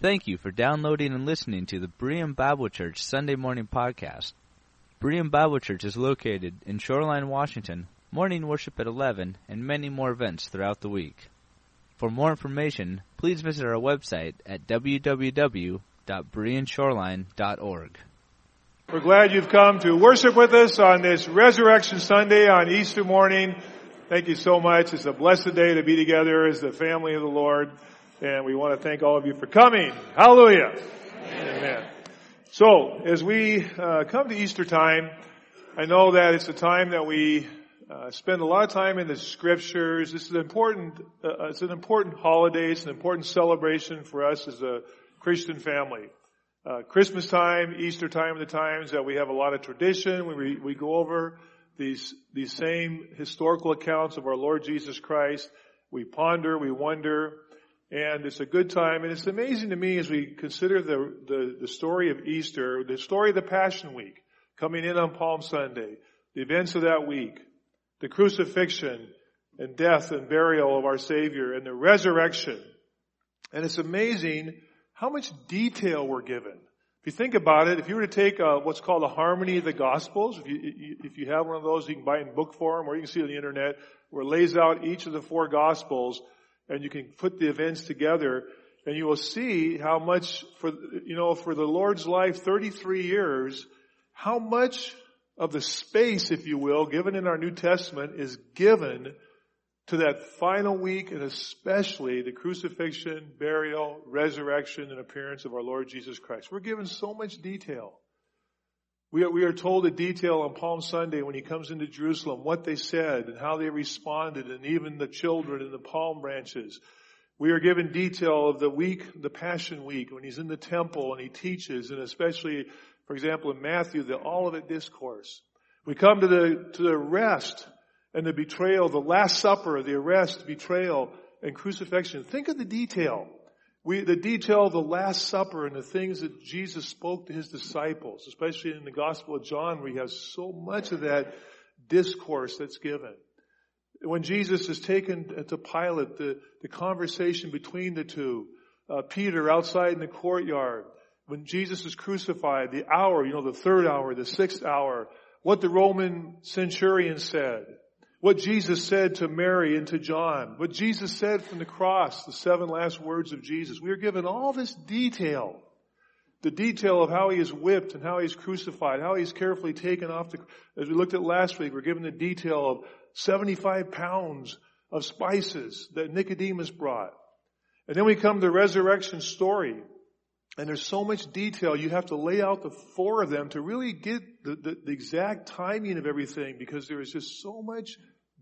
Thank you for downloading and listening to the Berean Bible Church Sunday Morning Podcast. Berean Bible Church is located in Shoreline, Washington, morning worship at 11, and many more events throughout the week. For more information, please visit our website at www.bereanshoreline.org. We're glad you've come to worship with us on this Resurrection Sunday on Easter morning. Thank you so much. It's a blessed day to be together as the family of the Lord. And we want to thank all of you for coming. Hallelujah. Amen. Amen. So, as we uh, come to Easter time, I know that it's a time that we uh, spend a lot of time in the scriptures. This is an important, uh, it's an important holiday. It's an important celebration for us as a Christian family. Uh, Christmas time, Easter time the times that we have a lot of tradition. We, we go over these, these same historical accounts of our Lord Jesus Christ. We ponder, we wonder, and it's a good time. And it's amazing to me as we consider the, the, the story of Easter, the story of the Passion Week, coming in on Palm Sunday, the events of that week, the crucifixion and death and burial of our Savior and the resurrection. And it's amazing how much detail we're given. If you think about it, if you were to take uh, what's called a harmony of the Gospels, if you, if you have one of those, you can buy it in book form or you can see it on the internet, where it lays out each of the four Gospels and you can put the events together and you will see how much for, you know, for the Lord's life, 33 years, how much of the space, if you will, given in our New Testament is given to that final week and especially the crucifixion, burial, resurrection, and appearance of our Lord Jesus Christ. We're given so much detail. We are, we are told a detail on Palm Sunday when he comes into Jerusalem, what they said and how they responded and even the children and the palm branches. We are given detail of the week, the Passion Week, when he's in the temple and he teaches and especially, for example, in Matthew, the Olivet Discourse. We come to the, to the arrest and the betrayal, the Last Supper, the arrest, betrayal, and crucifixion. Think of the detail. We, the detail of the Last Supper and the things that Jesus spoke to his disciples, especially in the Gospel of John, where he has so much of that discourse that's given. When Jesus is taken to Pilate, the, the conversation between the two, uh, Peter outside in the courtyard, when Jesus is crucified, the hour, you know, the third hour, the sixth hour, what the Roman centurion said, what Jesus said to Mary and to John, what Jesus said from the cross, the seven last words of Jesus. We are given all this detail. The detail of how he is whipped and how he's crucified, how he's carefully taken off the, as we looked at last week, we're given the detail of 75 pounds of spices that Nicodemus brought. And then we come to the resurrection story. And there's so much detail, you have to lay out the four of them to really get the, the, the exact timing of everything because there is just so much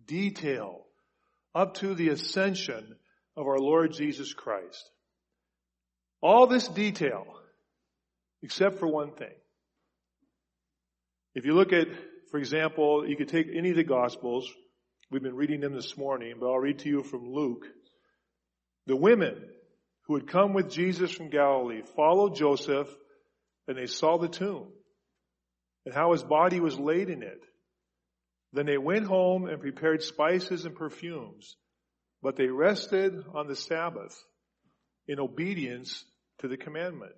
detail up to the ascension of our Lord Jesus Christ. All this detail, except for one thing. If you look at, for example, you could take any of the Gospels. We've been reading them this morning, but I'll read to you from Luke. The women who had come with Jesus from Galilee followed Joseph and they saw the tomb and how his body was laid in it. Then they went home and prepared spices and perfumes, but they rested on the Sabbath in obedience to the commandment.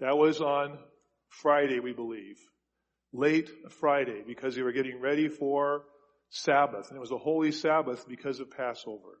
That was on Friday, we believe. Late Friday, because they were getting ready for Sabbath. And it was a holy Sabbath because of Passover.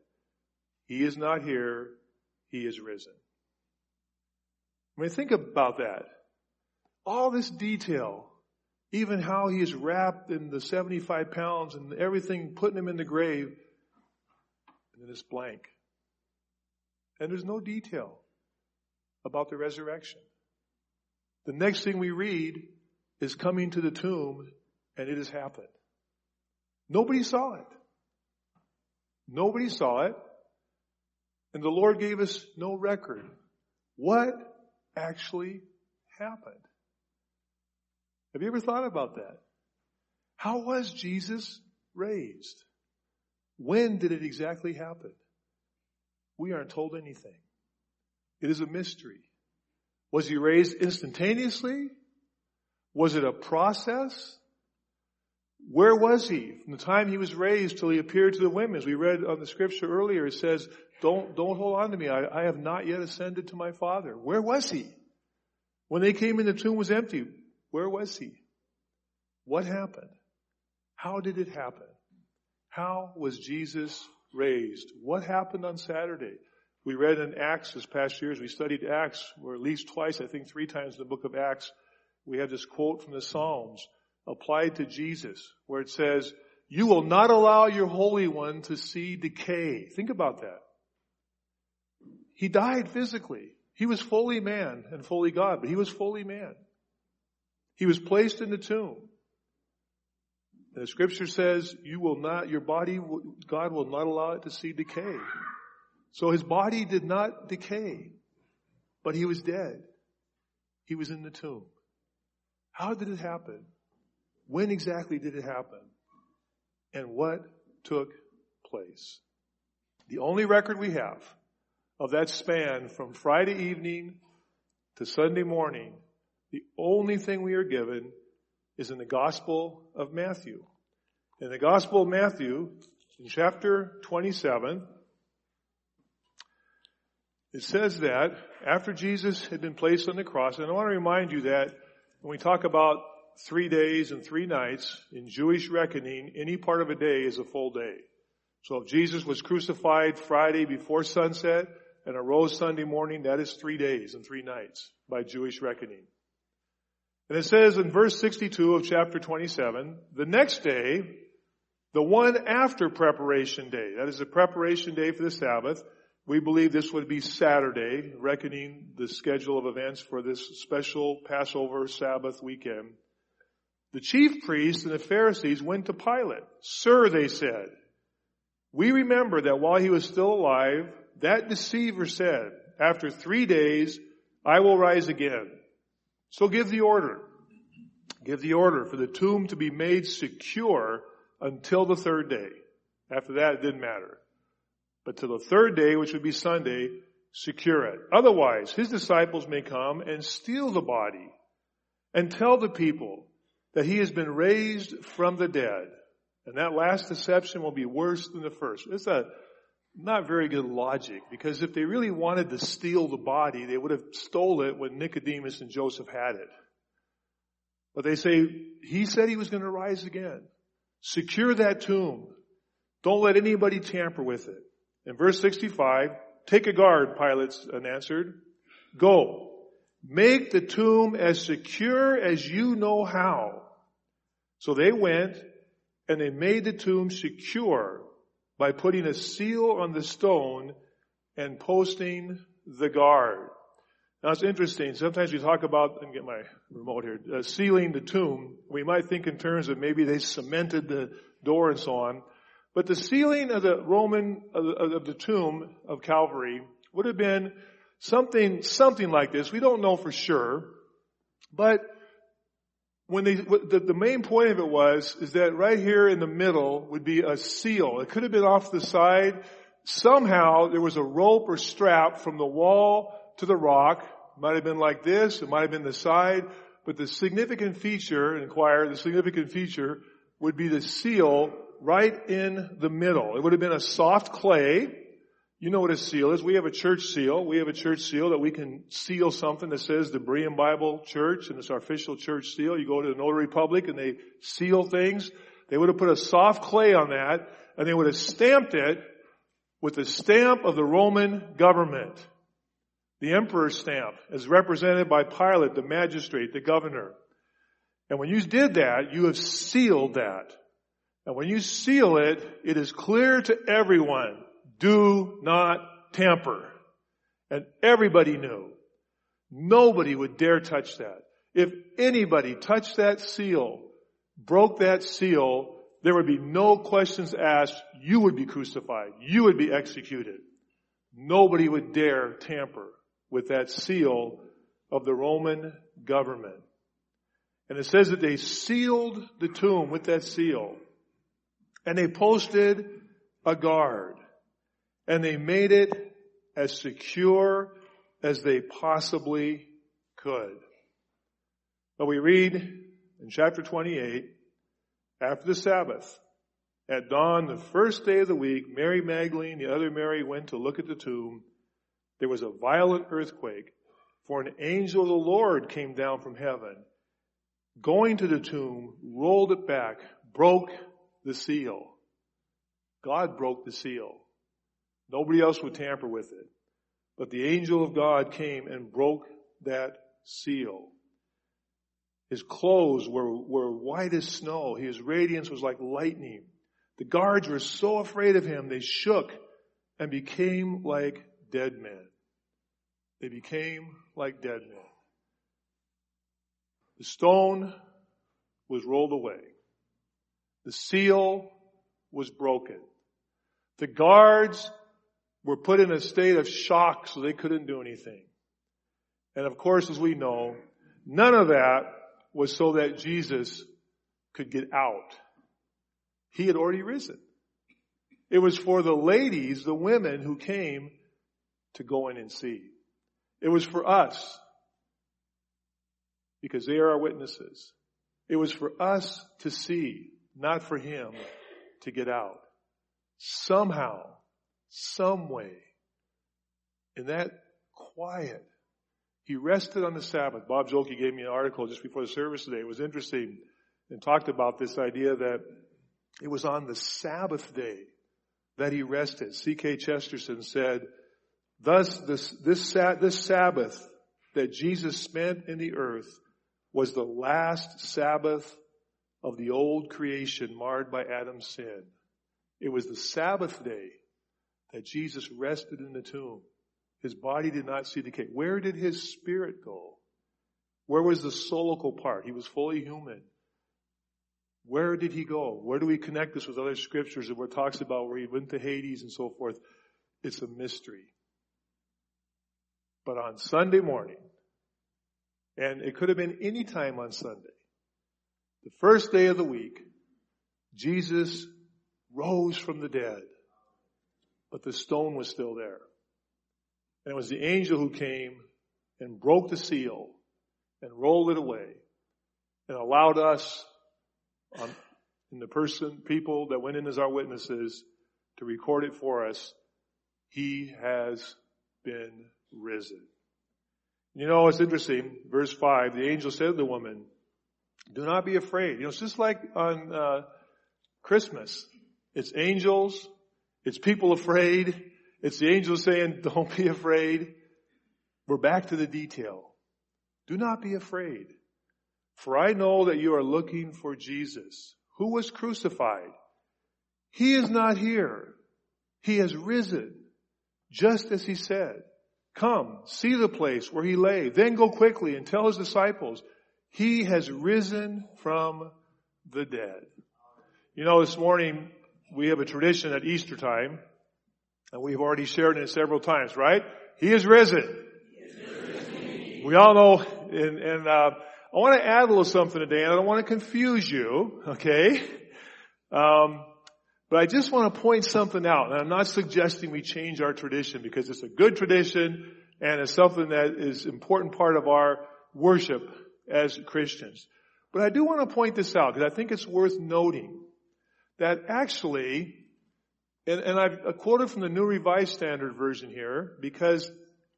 He is not here. He is risen. I mean, think about that. All this detail even how he is wrapped in the 75 pounds and everything, putting him in the grave. And then it's blank. And there's no detail about the resurrection. The next thing we read is coming to the tomb and it has happened. Nobody saw it. Nobody saw it. And the Lord gave us no record. What actually happened? Have you ever thought about that? How was Jesus raised? When did it exactly happen? We aren't told anything. It is a mystery. Was he raised instantaneously? Was it a process? Where was he? From the time he was raised till he appeared to the women. As we read on the scripture earlier, it says, don't, don't hold on to me. I, I have not yet ascended to my Father. Where was he? When they came in, the tomb was empty. Where was he? What happened? How did it happen? How was Jesus raised? What happened on Saturday? We read in Acts this past year as we studied Acts, or at least twice, I think three times in the book of Acts, we have this quote from the Psalms applied to Jesus where it says, you will not allow your Holy One to see decay. Think about that. He died physically. He was fully man and fully God, but he was fully man. He was placed in the tomb. And the scripture says, you will not, your body, God will not allow it to see decay. So his body did not decay, but he was dead. He was in the tomb. How did it happen? When exactly did it happen? And what took place? The only record we have of that span from Friday evening to Sunday morning, the only thing we are given is in the Gospel of Matthew. In the Gospel of Matthew, in chapter 27, it says that after Jesus had been placed on the cross, and I want to remind you that when we talk about three days and three nights, in Jewish reckoning, any part of a day is a full day. So if Jesus was crucified Friday before sunset and arose Sunday morning, that is three days and three nights by Jewish reckoning. And it says in verse 62 of chapter 27, the next day, the one after preparation day, that is the preparation day for the Sabbath, we believe this would be Saturday, reckoning the schedule of events for this special Passover Sabbath weekend. The chief priests and the Pharisees went to Pilate. Sir, they said, we remember that while he was still alive, that deceiver said, after three days, I will rise again. So give the order. Give the order for the tomb to be made secure until the third day. After that, it didn't matter but to the third day, which would be Sunday, secure it. Otherwise, his disciples may come and steal the body and tell the people that he has been raised from the dead. And that last deception will be worse than the first. It's a not very good logic because if they really wanted to steal the body, they would have stole it when Nicodemus and Joseph had it. But they say, he said he was going to rise again. Secure that tomb. Don't let anybody tamper with it. In verse 65, take a guard, Pilate answered. Go. Make the tomb as secure as you know how. So they went and they made the tomb secure by putting a seal on the stone and posting the guard. Now it's interesting. Sometimes we talk about, let me get my remote here, uh, sealing the tomb. We might think in terms of maybe they cemented the door and so on. But the sealing of the Roman, of of the tomb of Calvary would have been something, something like this. We don't know for sure. But when they, the, the main point of it was, is that right here in the middle would be a seal. It could have been off the side. Somehow there was a rope or strap from the wall to the rock. Might have been like this. It might have been the side. But the significant feature, inquire, the significant feature would be the seal right in the middle. It would have been a soft clay. You know what a seal is. We have a church seal. We have a church seal that we can seal something that says the Berean Bible Church and it's our official church seal. You go to the Notary Public and they seal things. They would have put a soft clay on that and they would have stamped it with the stamp of the Roman government. The emperor's stamp as represented by Pilate, the magistrate, the governor. And when you did that, you have sealed that. And when you seal it, it is clear to everyone, do not tamper. And everybody knew. Nobody would dare touch that. If anybody touched that seal, broke that seal, there would be no questions asked. You would be crucified. You would be executed. Nobody would dare tamper with that seal of the Roman government. And it says that they sealed the tomb with that seal. And they posted a guard. And they made it as secure as they possibly could. But we read in chapter 28, after the Sabbath, at dawn, the first day of the week, Mary Magdalene, the other Mary, went to look at the tomb. There was a violent earthquake, for an angel of the Lord came down from heaven, going to the tomb, rolled it back, broke the seal. God broke the seal. Nobody else would tamper with it. But the angel of God came and broke that seal. His clothes were, were white as snow. His radiance was like lightning. The guards were so afraid of him, they shook and became like dead men. They became like dead men. The stone was rolled away. The seal was broken. The guards were put in a state of shock so they couldn't do anything. And of course, as we know, none of that was so that Jesus could get out. He had already risen. It was for the ladies, the women who came to go in and see. It was for us because they are our witnesses. It was for us to see, not for him to get out. Somehow, some way, in that quiet, he rested on the Sabbath. Bob Jolke gave me an article just before the service today. It was interesting and talked about this idea that it was on the Sabbath day that he rested. G.K. Chesterton said, thus this, this, this Sabbath that Jesus spent in the earth was the last Sabbath of the old creation marred by Adam's sin. It was the Sabbath day that Jesus rested in the tomb. His body did not see decay. Where did his spirit go? Where was the soulical part? He was fully human. Where did he go? Where do we connect this with other scriptures that where it talks about where he went to Hades and so forth? It's a mystery. But on Sunday morning, and it could have been any time on Sunday, the first day of the week, Jesus rose from the dead but the stone was still there. And it was the angel who came and broke the seal and rolled it away and allowed us on, in the person, people that went in as our witnesses to record it for us. He has been risen. You know, it's interesting. Verse 5, the angel said to the woman, do not be afraid. You know, it's just like on uh, Christmas. It's angels it's people afraid. It's the angels saying, don't be afraid. We're back to the detail. Do not be afraid. For I know that you are looking for Jesus, who was crucified. He is not here. He has risen, just as he said. Come, see the place where he lay. Then go quickly and tell his disciples, he has risen from the dead. You know, this morning we have a tradition at Easter time, and we've already shared it several times, right? He is risen. He is. We all know, and, and uh, I want to add a little something today, and I don't want to confuse you, okay? Um, but I just want to point something out, and I'm not suggesting we change our tradition because it's a good tradition and it's something that is important part of our worship as Christians. But I do want to point this out because I think it's worth noting that actually, and, and I've quoted from the New Revised Standard Version here, because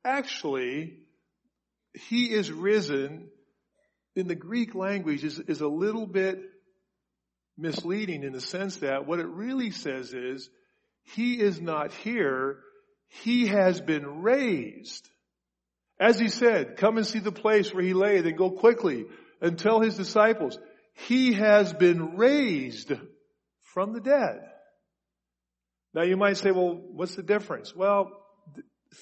actually, he is risen in the Greek language is, is a little bit misleading in the sense that what it really says is, he is not here, he has been raised. As he said, come and see the place where he lay, then go quickly and tell his disciples, he has been raised from the dead. Now you might say, well, what's the difference? Well,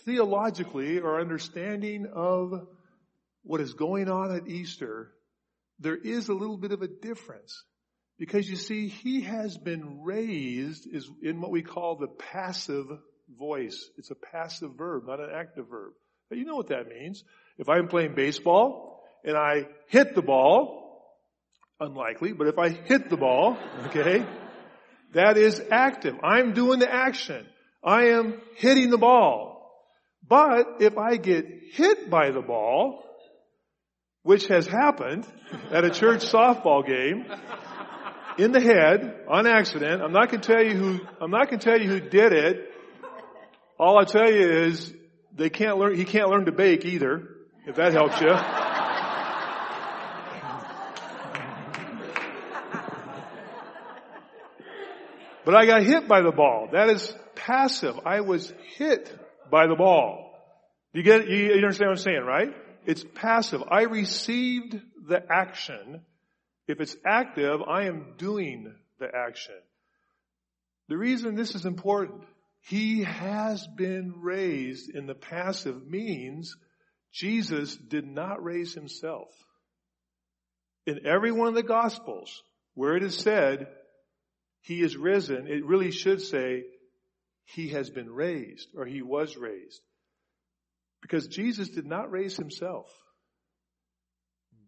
theologically, our understanding of what is going on at Easter, there is a little bit of a difference. Because you see, he has been raised is in what we call the passive voice. It's a passive verb, not an active verb. But you know what that means. If I'm playing baseball and I hit the ball, unlikely, but if I hit the ball, okay, that is active. I'm doing the action. I am hitting the ball. But if I get hit by the ball, which has happened at a church softball game, in the head, on accident, I'm not gonna tell you who, I'm not gonna tell you who did it. All I'll tell you is, they can't learn, he can't learn to bake either, if that helps you. But I got hit by the ball. That is passive. I was hit by the ball. You get, you, understand what I'm saying, right? It's passive. I received the action. If it's active, I am doing the action. The reason this is important, he has been raised in the passive means Jesus did not raise himself. In every one of the gospels where it is said, he is risen, it really should say, he has been raised or he was raised. Because Jesus did not raise himself.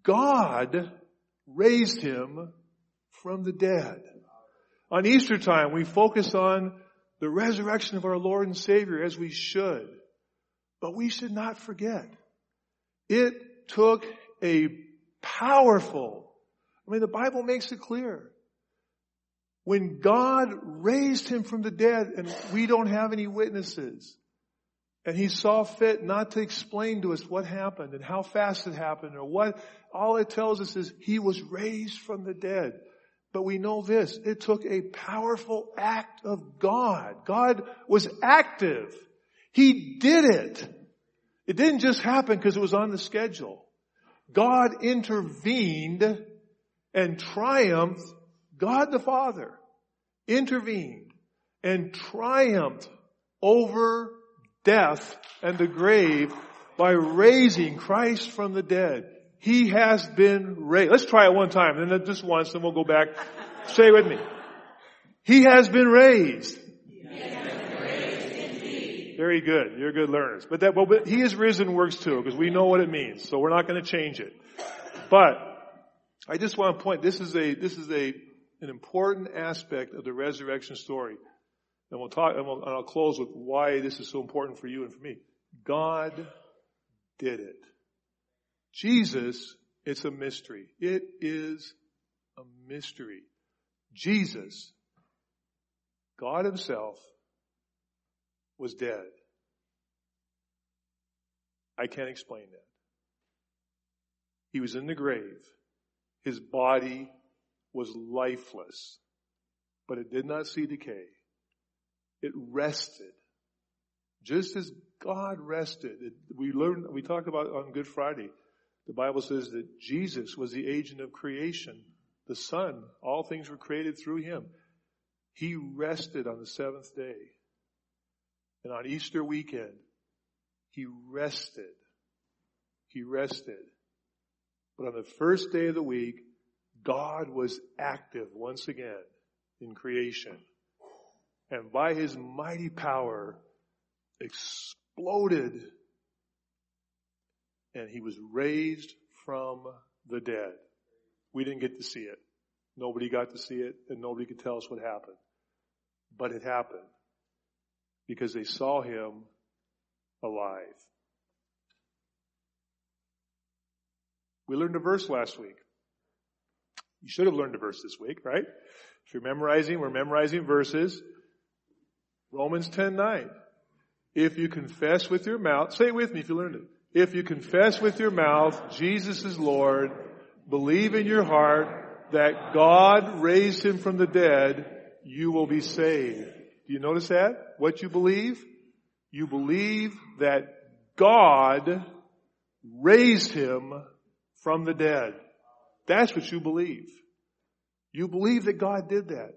God raised him from the dead. On Easter time, we focus on the resurrection of our Lord and Savior as we should. But we should not forget. It took a powerful, I mean, the Bible makes it clear. When God raised him from the dead and we don't have any witnesses, and he saw fit not to explain to us what happened and how fast it happened or what, all it tells us is he was raised from the dead. But we know this, it took a powerful act of God. God was active. He did it. It didn't just happen because it was on the schedule. God intervened and triumphed God the Father intervened and triumphed over death and the grave by raising Christ from the dead. He has been raised. Let's try it one time, and then just once, then we'll go back. Say with me. He has been raised. Very good. You're good learners. But that, well, but he is risen works too, because we know what it means. So we're not going to change it. But I just want to point, this is a, this is a an important aspect of the resurrection story. And we'll talk, and, we'll, and I'll close with why this is so important for you and for me. God did it. Jesus, it's a mystery. It is a mystery. Jesus, God himself, was dead. I can't explain that. He was in the grave. His body was lifeless, but it did not see decay. It rested. Just as God rested. We learned, we talked about on Good Friday. The Bible says that Jesus was the agent of creation. The Son, all things were created through Him. He rested on the seventh day. And on Easter weekend, He rested. He rested. But on the first day of the week, God was active once again in creation. And by his mighty power, exploded and he was raised from the dead. We didn't get to see it. Nobody got to see it and nobody could tell us what happened. But it happened because they saw him alive. We learned a verse last week. You should have learned a verse this week, right? If you're memorizing, we're memorizing verses. Romans 10, 9. If you confess with your mouth, say it with me if you learned it. If you confess with your mouth Jesus is Lord, believe in your heart that God raised him from the dead, you will be saved. Do you notice that? What you believe? You believe that God raised him from the dead. That's what you believe. You believe that God did that.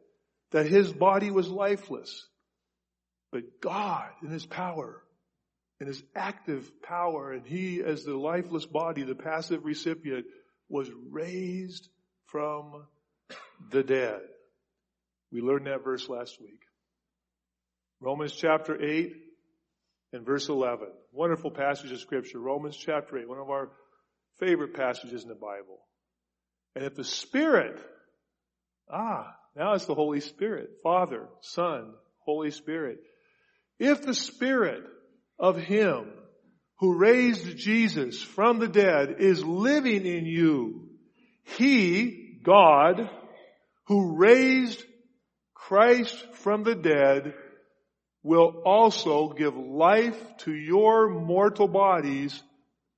That His body was lifeless. But God in His power, in His active power, and He as the lifeless body, the passive recipient, was raised from the dead. We learned that verse last week. Romans chapter 8 and verse 11. Wonderful passage of scripture. Romans chapter 8, one of our favorite passages in the Bible. And if the Spirit, ah, now it's the Holy Spirit, Father, Son, Holy Spirit. If the Spirit of Him who raised Jesus from the dead is living in you, He, God, who raised Christ from the dead, will also give life to your mortal bodies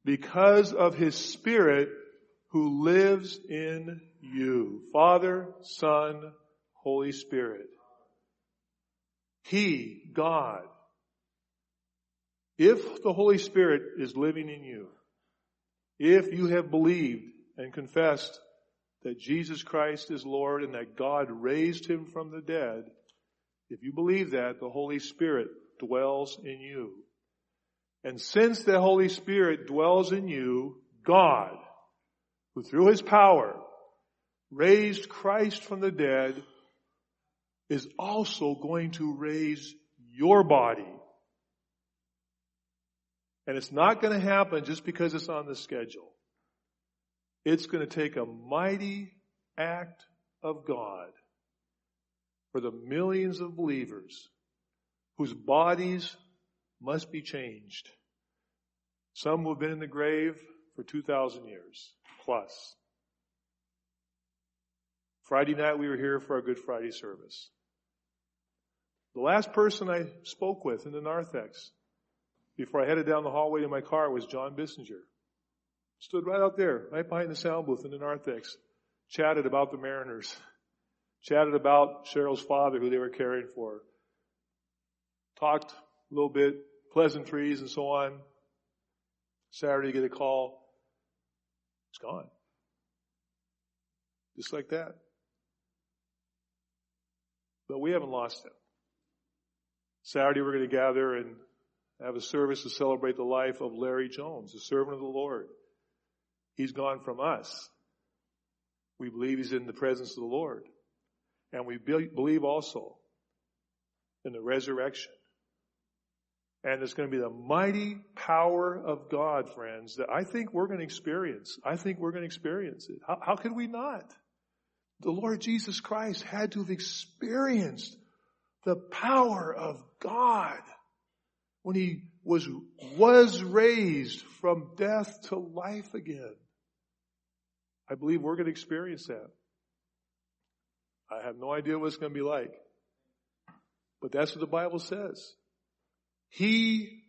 because of His Spirit who lives in you. Father, Son, Holy Spirit. He, God, if the Holy Spirit is living in you, if you have believed and confessed that Jesus Christ is Lord and that God raised him from the dead, if you believe that, the Holy Spirit dwells in you. And since the Holy Spirit dwells in you, God, who through his power raised Christ from the dead, is also going to raise your body. And it's not going to happen just because it's on the schedule. It's going to take a mighty act of God for the millions of believers whose bodies must be changed. Some who have been in the grave for 2,000 years plus. Friday night we were here for our Good Friday service. The last person I spoke with in the narthex before I headed down the hallway to my car was John Bissinger. Stood right out there, right behind the sound booth in the narthex. Chatted about the Mariners. Chatted about Cheryl's father who they were caring for. Talked a little bit, pleasantries and so on. Saturday get a call. It's gone. Just like that. But we haven't lost him. Saturday we're going to gather and have a service to celebrate the life of Larry Jones, a servant of the Lord. He's gone from us. We believe he's in the presence of the Lord. And we believe also in the resurrection. And it's going to be the mighty power of God, friends, that I think we're going to experience. I think we're going to experience it. How, how could we not? The Lord Jesus Christ had to have experienced the power of God when he was, was raised from death to life again. I believe we're going to experience that. I have no idea what it's going to be like. But that's what the Bible says. He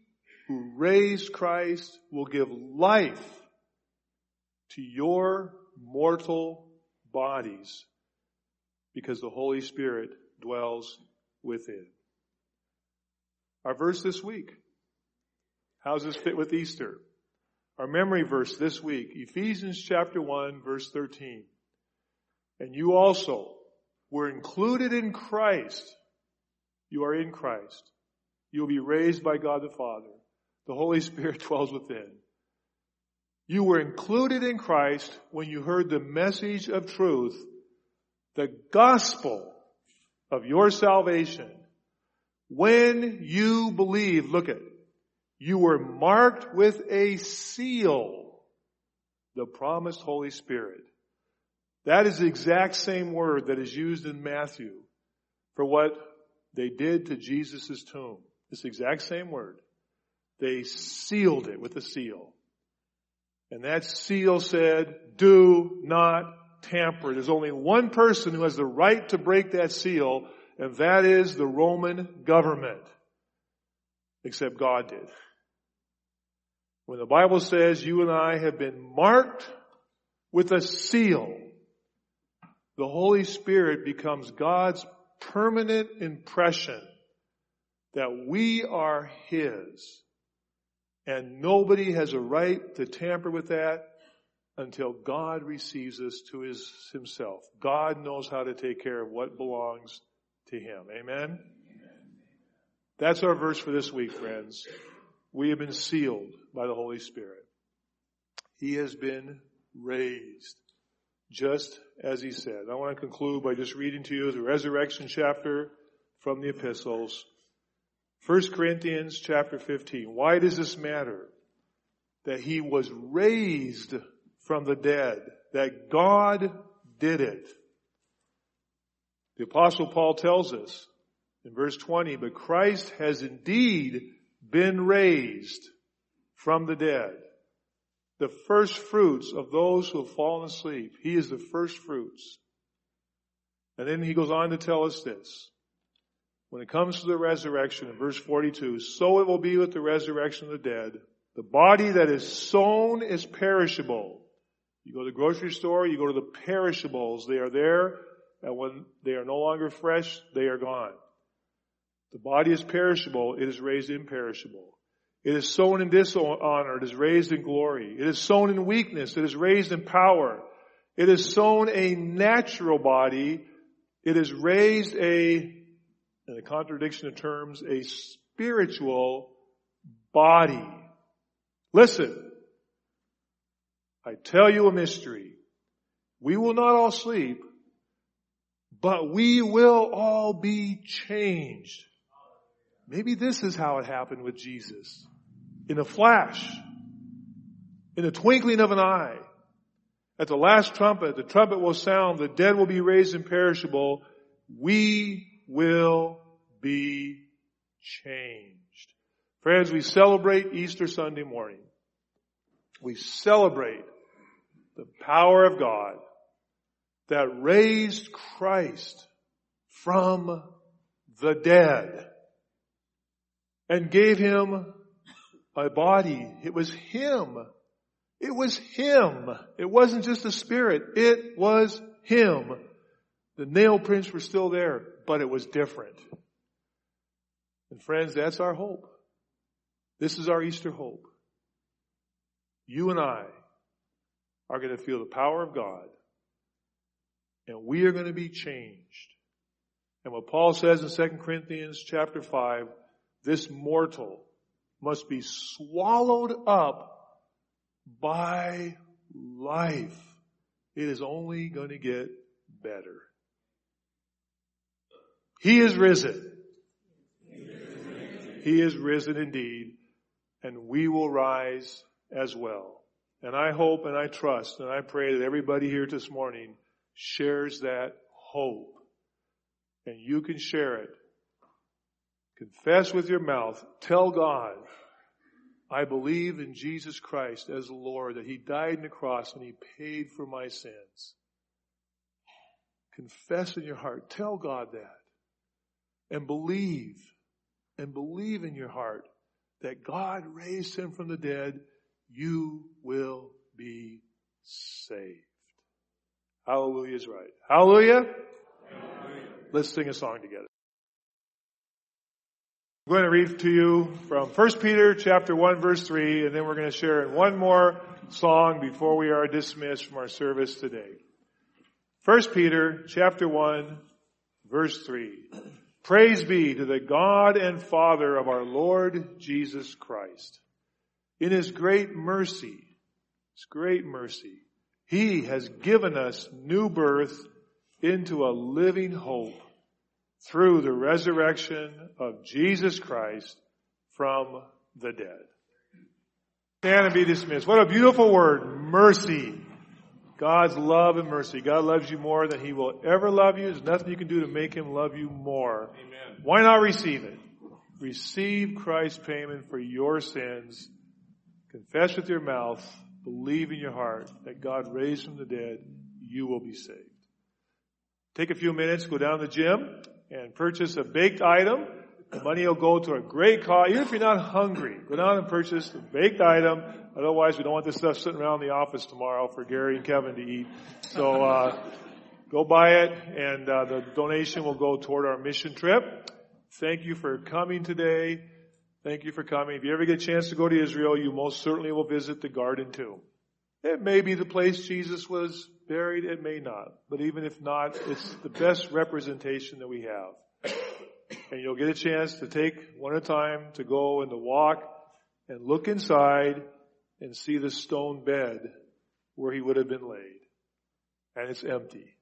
who raised Christ will give life to your mortal bodies because the Holy Spirit dwells within. Our verse this week. How does this fit with Easter? Our memory verse this week, Ephesians chapter 1 verse 13. And you also were included in Christ. You are in Christ. You will be raised by God the Father. The Holy Spirit dwells within. You were included in Christ when you heard the message of truth, the gospel of your salvation. When you believe, look at, you were marked with a seal, the promised Holy Spirit. That is the exact same word that is used in Matthew for what they did to Jesus' tomb. This exact same word. They sealed it with a seal. And that seal said, do not tamper. There's only one person who has the right to break that seal, and that is the Roman government. Except God did. When the Bible says you and I have been marked with a seal, the Holy Spirit becomes God's permanent impression that we are His. And nobody has a right to tamper with that until God receives us to his, himself. God knows how to take care of what belongs to him. Amen? That's our verse for this week, friends. We have been sealed by the Holy Spirit. He has been raised just as he said. I want to conclude by just reading to you the resurrection chapter from the epistles. 1 Corinthians chapter 15. Why does this matter? That he was raised from the dead. That God did it. The apostle Paul tells us in verse 20, but Christ has indeed been raised from the dead. The first fruits of those who have fallen asleep. He is the first fruits. And then he goes on to tell us this. When it comes to the resurrection in verse 42, so it will be with the resurrection of the dead. The body that is sown is perishable. You go to the grocery store, you go to the perishables. They are there, and when they are no longer fresh, they are gone. The body is perishable, it is raised imperishable. It is sown in dishonor, it is raised in glory. It is sown in weakness, it is raised in power. It is sown a natural body, it is raised a, in a contradiction of terms, a spiritual body. Listen, I tell you a mystery. We will not all sleep, but we will all be changed. Maybe this is how it happened with Jesus. In a flash, in a twinkling of an eye, at the last trumpet, the trumpet will sound, the dead will be raised imperishable, we will be changed. Friends, we celebrate Easter Sunday morning. We celebrate the power of God that raised Christ from the dead and gave him a body. It was him. It was him. It wasn't just a spirit. It was him. The nail prints were still there, but it was different. And friends, that's our hope. This is our Easter hope. You and I are going to feel the power of God and we are going to be changed. And what Paul says in 2 Corinthians chapter 5, this mortal must be swallowed up by life. It is only going to get better. He is risen. He is risen indeed, and we will rise as well. And I hope and I trust and I pray that everybody here this morning shares that hope. And you can share it Confess with your mouth. Tell God, I believe in Jesus Christ as Lord, that He died on the cross and He paid for my sins. Confess in your heart. Tell God that. And believe, and believe in your heart that God raised Him from the dead. You will be saved. Hallelujah is right. Hallelujah. Hallelujah. Let's sing a song together. I'm going to read to you from 1 Peter chapter 1 verse 3 and then we're going to share in one more song before we are dismissed from our service today. 1 Peter chapter 1 verse 3. Praise be to the God and Father of our Lord Jesus Christ. In His great mercy, His great mercy, He has given us new birth into a living hope through the resurrection of Jesus Christ from the dead. Stand and be dismissed. What a beautiful word, mercy. God's love and mercy. God loves you more than He will ever love you. There's nothing you can do to make Him love you more. Amen. Why not receive it? Receive Christ's payment for your sins. Confess with your mouth. Believe in your heart that God raised from the dead. You will be saved. Take a few minutes, go down to the gym and purchase a baked item. The money will go to a great cause. Even if you're not hungry, go down and purchase a baked item. Otherwise, we don't want this stuff sitting around the office tomorrow for Gary and Kevin to eat. So, uh, go buy it and uh, the donation will go toward our mission trip. Thank you for coming today. Thank you for coming. If you ever get a chance to go to Israel, you most certainly will visit the Garden Tomb. It may be the place Jesus was buried, it may not. But even if not, it's the best representation that we have. And you'll get a chance to take one at a time to go and to walk and look inside and see the stone bed where he would have been laid. And it's empty.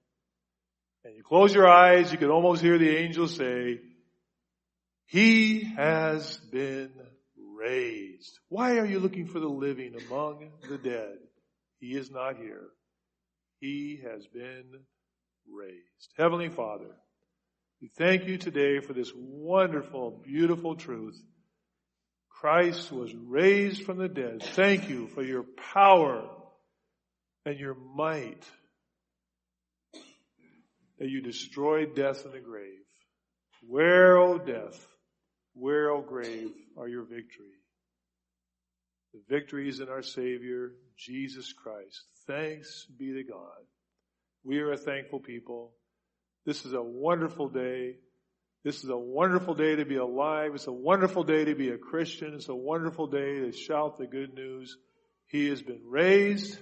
And you close your eyes, you can almost hear the angel say, He has been raised. Why are you looking for the living among the dead? He is not here. He has been raised. Heavenly Father, we thank you today for this wonderful, beautiful truth. Christ was raised from the dead. Thank you for your power and your might that you destroyed death in the grave. Where, O death, where, O grave, are your victory? The victory is in our Savior, Jesus Christ. Thanks be to God. We are a thankful people. This is a wonderful day. This is a wonderful day to be alive. It's a wonderful day to be a Christian. It's a wonderful day to shout the good news. He has been raised.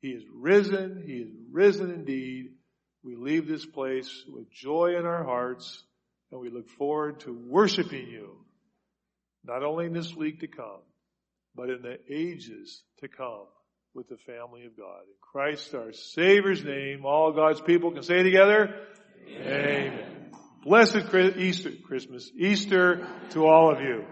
He is risen. He is risen indeed. We leave this place with joy in our hearts and we look forward to worshiping you, not only in this week to come, but in the ages to come with the family of God. In Christ our Savior's name, all God's people can say together, Amen. Amen. Blessed Easter, Christmas, Easter to all of you.